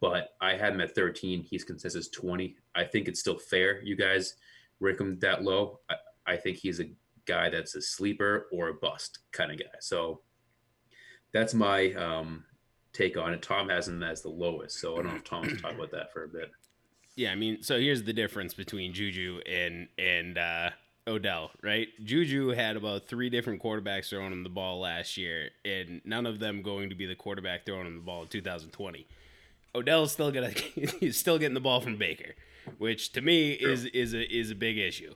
S3: but I had him at 13. He's consensus 20. I think it's still fair. You guys rank him that low. I, I think he's a guy that's a sleeper or a bust kind of guy. So that's my um, take on it. Tom has him as the lowest. So I don't know if Tom wants to talk about that for a bit.
S2: Yeah, I mean, so here's the difference between Juju and and uh, Odell, right? Juju had about three different quarterbacks throwing him the ball last year, and none of them going to be the quarterback throwing him the ball in 2020. Odell's still gonna he's still getting the ball from Baker, which to me is is a is a big issue.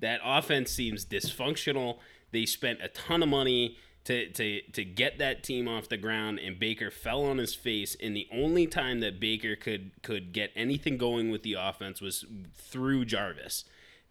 S2: That offense seems dysfunctional. They spent a ton of money to, to, to get that team off the ground, and Baker fell on his face. And the only time that Baker could could get anything going with the offense was through Jarvis.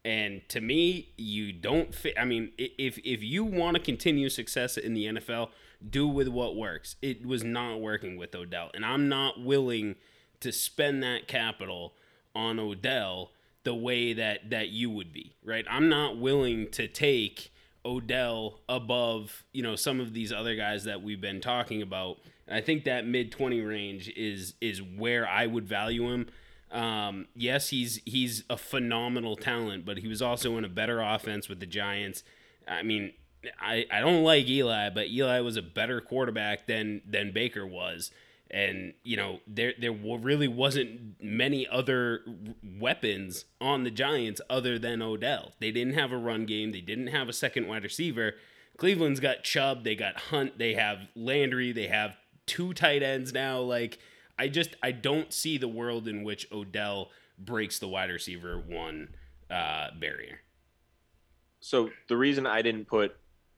S2: And to me, you don't fit. I mean, if if you want to continue success in the NFL, do with what works. It was not working with Odell, and I'm not willing to spend that capital on Odell the way that that you would be, right? I'm not willing to take Odell above, you know, some of these other guys that we've been talking about. And I think that mid 20 range is is where I would value him. Um, yes, he's he's a phenomenal talent, but he was also in a better offense with the Giants. I mean, I, I don't like Eli, but Eli was a better quarterback than than Baker was. And you know there there really wasn't many other weapons on the Giants other than Odell. They didn't have a run game. They didn't have a second wide receiver. Cleveland's got Chubb. They got Hunt. They have Landry. They have two tight ends now. Like I just I don't see the world in which Odell breaks the wide receiver one uh, barrier.
S5: So the reason I didn't put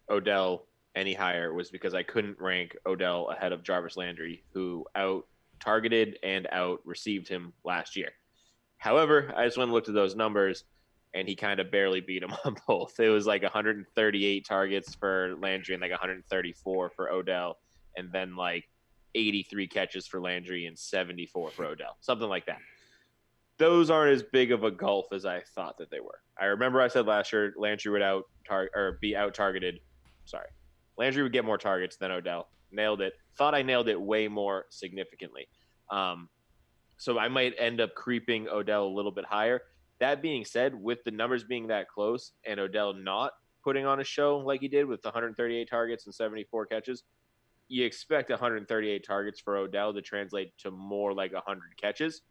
S5: Odell any higher was because I couldn't rank Odell ahead of Jarvis Landry, who out targeted and out received him last year. However, I just went and looked at those numbers, and he kind of barely beat him on both. It was like 138 targets for Landry and like 134 for Odell, and then like 83 catches for Landry and 74 for Odell, something like that. those aren't as big of a gulf as I thought that they were. I remember I said last year Landry would out tar- or be out targeted. Sorry, Landry would get more targets than Odell. Nailed it. Thought I nailed it way more significantly. Um, so I might end up creeping Odell a little bit higher. That being said, with the numbers being that close and Odell not putting on a show like he did with 138 targets and 74 catches, you expect 138 targets for Odell to translate to more like 100 catches,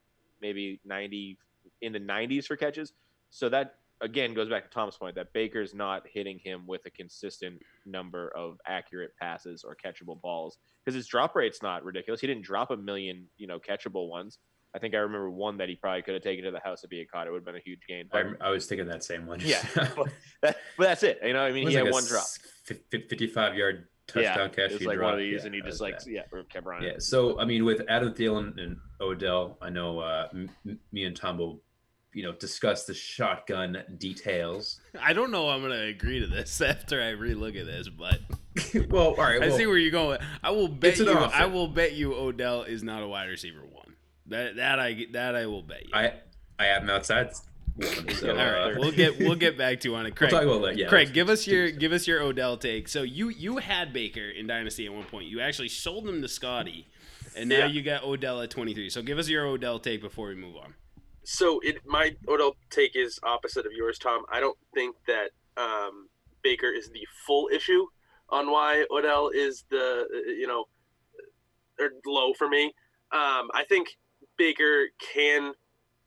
S5: maybe 90 in the 90s for catches. So that again goes back to Tom's point that Baker's not hitting him with a consistent number of accurate passes or catchable balls because his drop rate's not ridiculous. He didn't drop a million, you know, catchable ones. I think I remember one that he probably could have taken to the house if he had caught it. Would have been a huge gain. But,
S3: I, I was thinking that same one.
S5: yeah, but, that, but that's it. You know, I mean, he
S3: like
S5: had one drop.
S3: s- fif- fif- 55 yard touchdown
S5: yeah,
S3: catch.
S5: It's
S3: he
S5: like one of these,
S3: Yeah,
S5: and he just like
S3: that.
S5: yeah, kept running.
S3: Yeah. So I mean, with Adam Thielen and Odell, I know uh, m- me and Tom will, you know, discuss the shotgun details.
S2: I don't know. I'm gonna agree to this after I relook at this, but
S3: well, all right.
S2: I see where you're going. I will bet you.
S3: offer.
S2: I will bet you Odell is not a wide receiver one. That that I that I will bet you.
S3: I I have him outside one. So,
S2: All right,
S3: uh,
S2: we'll get we'll get back to you on it.
S3: we'll
S2: Craig,
S3: about that. Yeah.
S2: Craig, give
S3: let's
S2: your give us your Odell take. So you you had Baker in Dynasty at one point. You actually sold him to Scotty, and now
S4: Yeah.
S2: you got Odell at 23. So give us your Odell take before we move on.
S4: So it my Odell take is opposite of yours, Tom. I don't think that um, Baker is the full issue on why Odell is the you know or low for me. Um, I think Baker can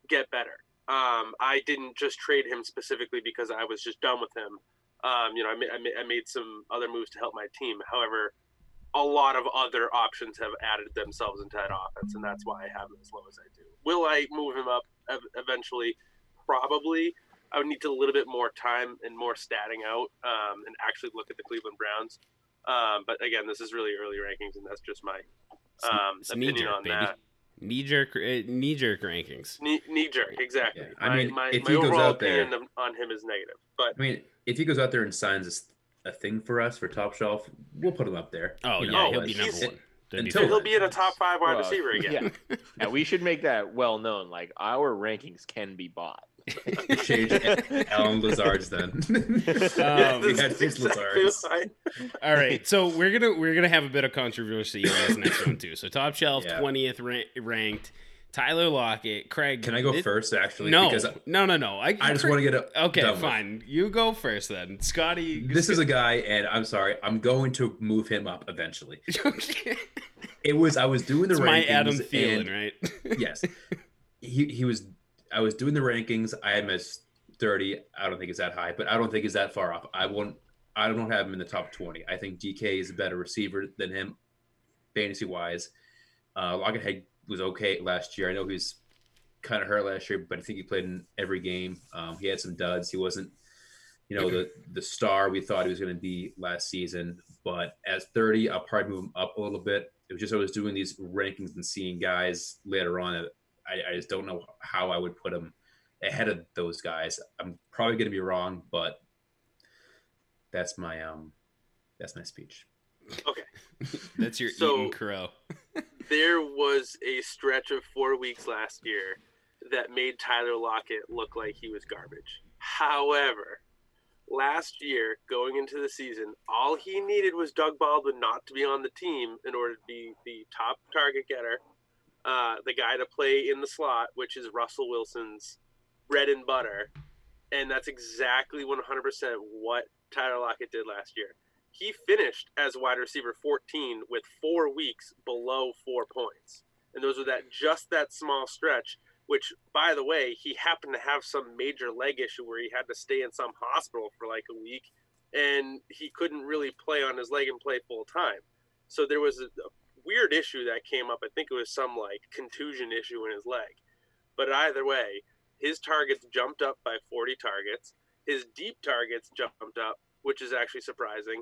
S4: get better. Um, I didn't just trade him specifically because I was just done with him. Um, you know, I made, I made I made some other moves to help my team. However, a lot of other options have added themselves into that offense, and that's why I have him as low as I do. Will I move him up eventually? Probably. I would need to a little bit more time and more statting out um, and actually look at the Cleveland Browns. Um, but again, this is really early rankings, and that's just my um,
S2: It's
S4: opinion
S2: knee-jerk,
S4: on
S2: baby.
S4: that.
S2: Knee jerk uh, knee jerk rankings.
S4: Knee, knee jerk, exactly.
S3: Yeah, I mean,
S4: my,
S3: if
S4: my
S3: he goes
S4: overall
S3: out there-
S4: opinion on him is negative, but
S3: I mean, if he goes out there and signs a thing for us for top shelf, we'll put him up there.
S2: Oh
S3: You
S2: yeah, he'll be number one. That'd
S3: until
S4: he'll be in a top five wide
S5: Well,
S4: receiver again.
S5: Yeah. yeah, we should make that well known. Like our rankings can be bought.
S3: Change Allen Lazard's then.
S4: Yeah,
S2: Um,
S3: we had his
S4: exactly
S3: Lazards.
S2: All right, so we're gonna we're gonna have a bit of controversy in this next one too. So top shelf,
S3: Yeah.
S2: twentieth ranked, Tyler Lockett, Craig.
S3: Can I go
S2: it-
S3: first? Actually,
S2: No,
S3: because I,
S2: no, no, no. I,
S3: I just want to get it.
S2: Okay,
S3: done with.
S2: fine. You go first then, Scotty.
S3: This is a guy, and I'm sorry, I'm going to move him up eventually. It was I was doing the
S2: it's
S3: rankings.
S2: my Adam
S3: and-
S2: Thielen, right?
S3: yes, he he was. I was doing the rankings. I had him as 30. I don't think it's that high, but I don't think it's that far off. I won't. I don't have him in the top 20. I think DK is a better receiver than him, fantasy wise. Uh, Lockett had, was okay last year. I know he was kind of hurt last year, but I think he played in every game. Um, he had some duds. He wasn't, you know, the the star we thought he was going to be last season. But at 30, I'll probably move him up a little bit. It was just I was doing these rankings and seeing guys later on. I, I just don't know how I would put him ahead of those guys. I'm probably going to be wrong, but that's my um that's my speech.
S4: Okay.
S2: That's your
S4: So-
S2: eating crow.
S4: There was a stretch of four weeks last year that made Tyler Lockett look like he was garbage. However, last year, going into the season, all he needed was Doug Baldwin not to be on the team in order to be the top target getter, uh, the guy to play in the slot, which is Russell Wilson's bread and butter. And that's exactly 100% what Tyler Lockett did last year he finished as wide receiver 14 with four weeks below four points. And those were that just that small stretch, which, by the way, he happened to have some major leg issue where he had to stay in some hospital for like a week and he couldn't really play on his leg and play full time. So there was a, a weird issue that came up. I think it was some like contusion issue in his leg. But either way, his targets jumped up by 40 targets. His deep targets jumped up, which is actually surprising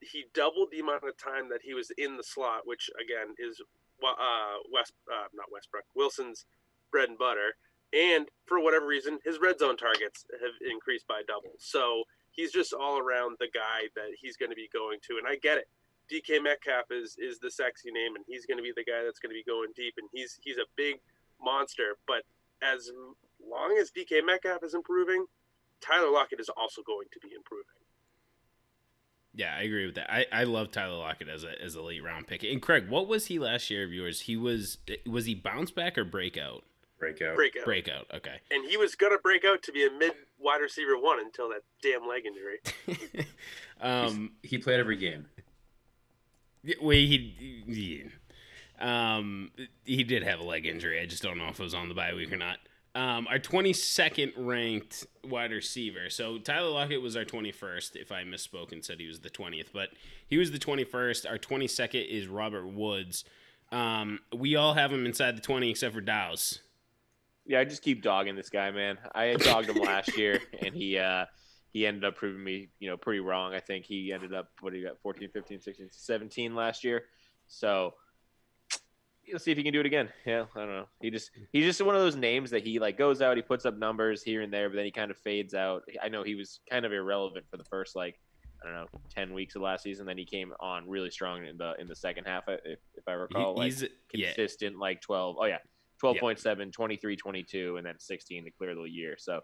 S4: he doubled the amount of time that he was in the slot, which again is uh, West, uh, not Westbrook, Wilson's bread and butter. And for whatever reason, his red zone targets have increased by double. So he's just all around the guy that he's going to be going to. And I get it. DK Metcalf is is the sexy name, and he's going to be the guy that's going to be going deep, and he's he's a big monster. But as long as DK Metcalf is improving, Tyler Lockett is also going to be improving.
S2: Yeah, I agree with that. I, I love Tyler Lockett as a as a late round pick. And Craig, what was he last year of yours? He was was he bounce back or breakout?
S3: Breakout.
S4: Breakout.
S2: Breakout. Okay.
S4: And he was gonna break out to be a mid wide receiver one until that damn leg injury.
S2: um,
S3: he played every game.
S2: Wait, he, he, um, he did have a leg injury. I just don't know if it was on the bye week or not. Um, our 22nd ranked wide receiver. So Tyler Lockett was our 21st, if I misspoke and said he was the 20th, but he was the 21st. Our 22nd is Robert Woods. Um, we all have him inside the 20 except for Dows.
S5: Yeah, I just keep dogging this guy, man. I had dogged him last year, and he uh, he ended up proving me, you know, pretty wrong. I think he ended up what he got 14, 15, 16, 17 last year. So let's see if he can do it again. Yeah, I don't know. He just he's just one of those names that he like goes out, he puts up numbers here and there, but then he kind of fades out. I know he was kind of irrelevant for the first like I don't know ten weeks of last season. Then he came on really strong in the in the second half, if, if I recall. He,
S2: he's
S5: like,
S2: yeah.
S5: consistent, like twelve. Oh yeah, 12.7, 23, 22, and then sixteen to clear the year. So,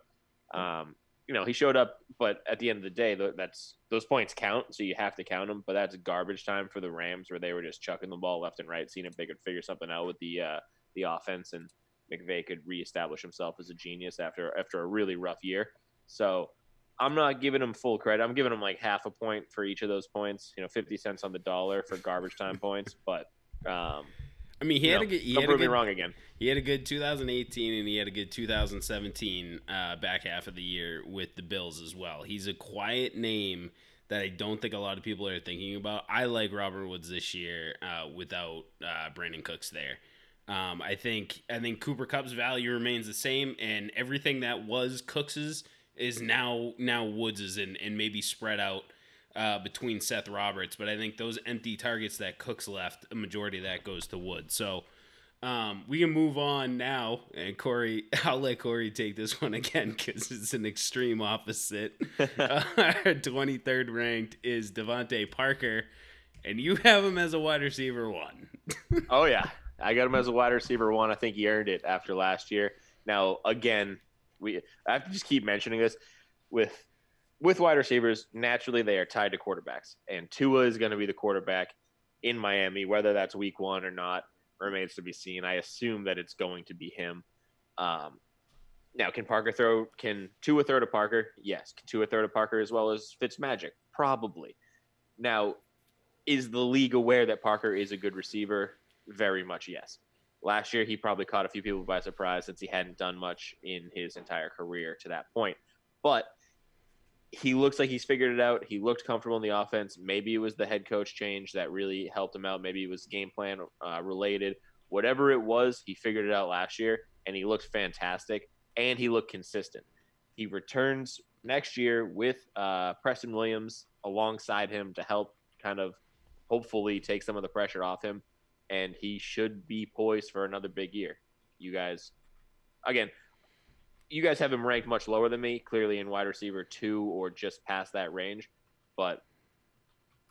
S5: um, you know, he showed up, but at the end of the day, that's those points count, so you have to count them. But that's garbage time for the Rams, where they were just chucking the ball left and right, seeing if they could figure something out with the uh, the offense, and McVay could reestablish himself as a genius after after a really rough year. So I'm not giving him full credit. I'm giving him like half a point for each of those points. You know, 50 cents on the dollar for garbage time points, but. Um,
S2: I mean, he had a good. He
S5: don't
S2: had
S5: prove
S2: a good,
S5: me wrong again.
S2: He had a good 2018 and he had a good 2017 uh, back half of the year with the Bills as well. He's a quiet name that I don't think a lot of people are thinking about. I like Robert Woods this year uh, without uh, Brandin Cooks there. Um, I think I think Cooper Kupp's value remains the same, and everything that was Cooks's is now now Woods's, and, and maybe spread out uh, between Seth Roberts. But I think those empty targets that Cooks left, a majority of that goes to Woods. So um, we can move on now. And Corey, I'll let Corey take this one again because it's an extreme opposite. uh, our 23rd ranked is DeVante Parker, and you have him as a wide receiver one.
S5: oh, yeah. I got him as a wide receiver one. I think he earned it after last year. Now, again, we I have to just keep mentioning this with with wide receivers. Naturally, they are tied to quarterbacks, and Tua is going to be the quarterback in Miami, whether that's Week One or not remains to be seen. I assume that it's going to be him. Um, now, can Parker throw? Can Tua throw to Parker? Yes. Can Tua throw to Parker as well as Fitzmagic? Probably. Now, is the league aware that Parker is a good receiver? Very much yes. Last year, he probably caught a few people by surprise since he hadn't done much in his entire career to that point. But he looks like he's figured it out. He looked comfortable in the offense. Maybe it was the head coach change that really helped him out. Maybe it was game plan uh, related. Whatever it was, he figured it out last year, and he looked fantastic. And he looked consistent. He returns next year with uh, Preston Williams alongside him to help kind of hopefully take some of the pressure off him. And he should be poised for another big year. You guys, again, you guys have him ranked much lower than me, clearly in wide receiver two or just past that range. But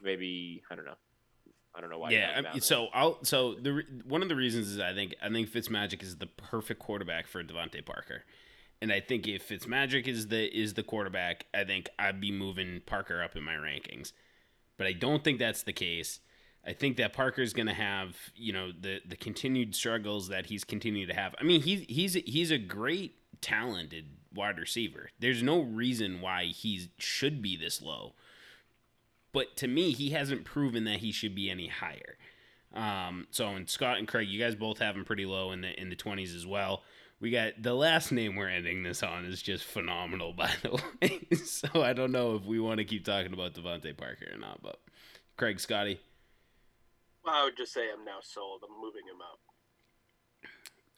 S5: maybe I don't know. I don't know why.
S2: Yeah, I mean, so I'll so the one of the reasons is I think I think Fitzmagic is the perfect quarterback for DeVante Parker, and I think if Fitzmagic is the is the quarterback, I think I'd be moving Parker up in my rankings, but I don't think that's the case. I think that Parker's going to have you know the the continued struggles that he's continued to have. I mean he's he's he's a great talented wide receiver. There's no reason why he should be this low. But to me, he hasn't proven that he should be any higher. Um, so, and Scott and Craig, you guys both have him pretty low in the in the twenties as well. We got the last name we're ending this on is just phenomenal, by the way. so I don't know if we want to keep talking about DeVante Parker or not, but Craig, Scotty.
S4: Well, I would just say I'm now sold. I'm moving him up.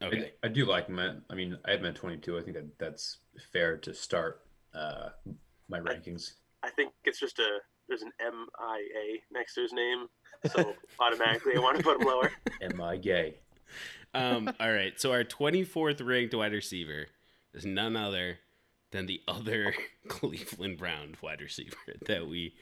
S2: Okay.
S3: I, I, do like him. At, I mean, I have him at 22. I think that that's fair to start uh, my rankings.
S4: I, I think it's just a there's an M I A next to his name, so automatically I want to put him lower.
S3: Am I gay?
S2: Um, all right. So our 24th ranked wide receiver is none other than the other Cleveland Brown wide receiver that we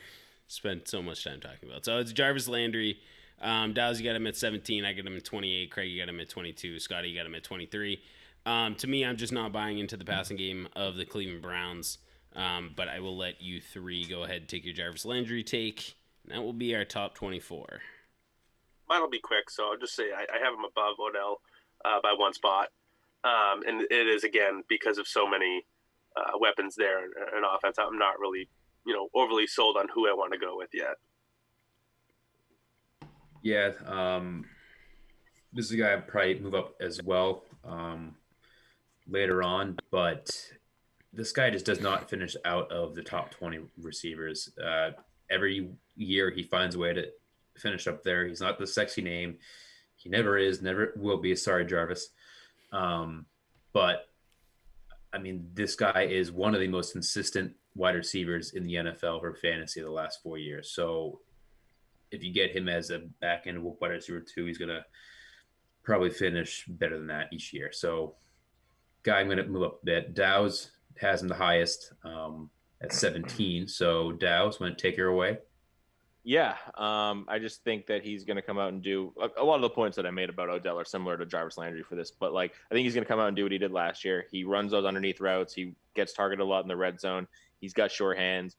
S2: spent so much time talking about. So it's Jarvis Landry. Um, Dow's, you got him at 17. I got him at 28. Craig, you got him at 22. Scotty, you got him at 23. Um, to me, I'm just not buying into the passing game of the Cleveland Browns. Um, but I will let you three go ahead and take your Jarvis Landry take. That will be our top 24.
S4: Mine will be quick, so I'll just say I, I have him above Odell uh, by one spot. Um, and it is, again, because of so many uh, weapons there and offense. I'm not really, you know, overly sold on who I want to go with yet.
S3: Yeah, um, this is a guy I'd probably move up as well um, later on, but this guy just does not finish out of the top 20 receivers. Uh, every year he finds a way to finish up there. He's not the sexy name. He never is, never will be. Sorry, Jarvis. Um, but I mean, this guy is one of the most consistent wide receivers in the NFL for fantasy the last four years. So if you get him as a back end wide receiver two, he's gonna probably finish better than that each year. So guy I'm gonna move up a bit. Dow's has him the highest um, at 17. So Dow's to take her away.
S5: Yeah, um, I just think that he's going to come out and do a, a, lot of the points that I made about Odell are similar to Jarvis Landry for this. But like, I think he's going to come out and do what he did last year. He runs those underneath routes. He gets targeted a lot in the red zone. He's got sure hands.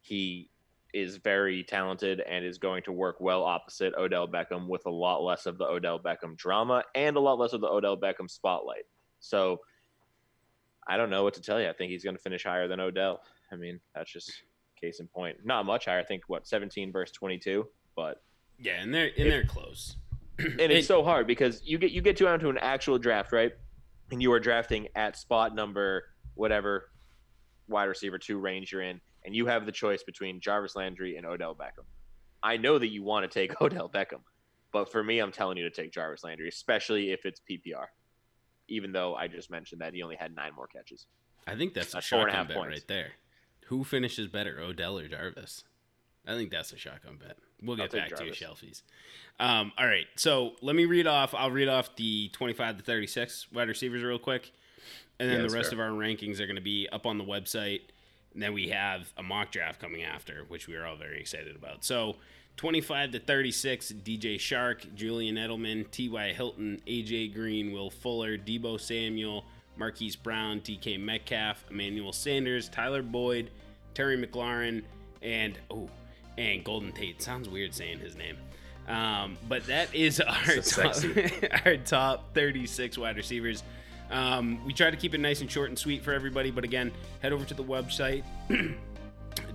S5: He is very talented and is going to work well opposite Odell Beckham with a lot less of the Odell Beckham drama and a lot less of the Odell Beckham spotlight. So I don't know what to tell you. I think he's going to finish higher than Odell. I mean, that's just case in point. Not much higher. I think what 17 versus 22, but
S2: yeah, and they're and they're close.
S5: and it's so hard because you get you get down to an actual draft, right? And you are drafting at spot number whatever wide receiver two range you're in, and you have the choice between Jarvis Landry and Odell Beckham. I know that you want to take Odell Beckham, but for me, I'm telling you to take Jarvis Landry, especially if it's PPR. Even though I just mentioned that he only had nine more catches.
S2: I think that's, that's a shotgun bet points. right there. Who finishes better, Odell or Jarvis? I think that's a shotgun bet. We'll get back to your shelfies. Um, all right, so let me read off. I'll read off the 25 to 36 wide receivers real quick, and then yeah, the rest fair. of our rankings are going to be up on the website. And then we have a mock draft coming after, which we are all very excited about. So 25 to 36, DJ Chark, Julian Edelman, T.Y. Hilton, A.J. Green, Will Fuller, Deebo Samuel, Marquise Brown, DK Metcalf, Emmanuel Sanders, Tyler Boyd, Terry McLaurin, and oh, and Golden Tate. Sounds weird saying his name. Um, but that is our top, our top 36 wide receivers. Um, we try to keep it nice and short and sweet for everybody, but again, head over to the website,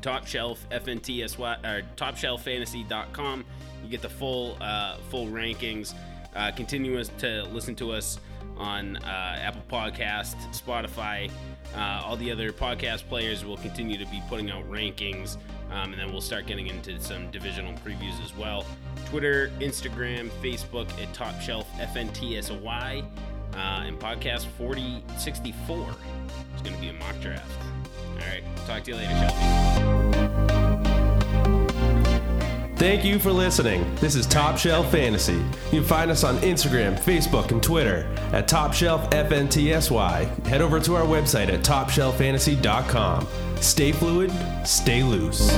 S2: Top Shelf FNTSY or TopShelfFantasy.com. You get the full uh, full rankings. Uh, continue to listen to us on uh, Apple Podcast, Spotify, uh, all the other podcast players will continue to be putting out rankings, um, and then we'll start getting into some divisional previews as well. Twitter, Instagram, Facebook at Top Shelf FNTSY, uh, podcast 4064 is going to be a mock draft. All right, talk to you later, Shelby.
S6: Thank you for listening. This is Top Shelf Fantasy. You can find us on Instagram, Facebook, and Twitter at Top Shelf FNTSY. Head over to our website at TopShelfFantasy.com. Stay fluid, stay loose.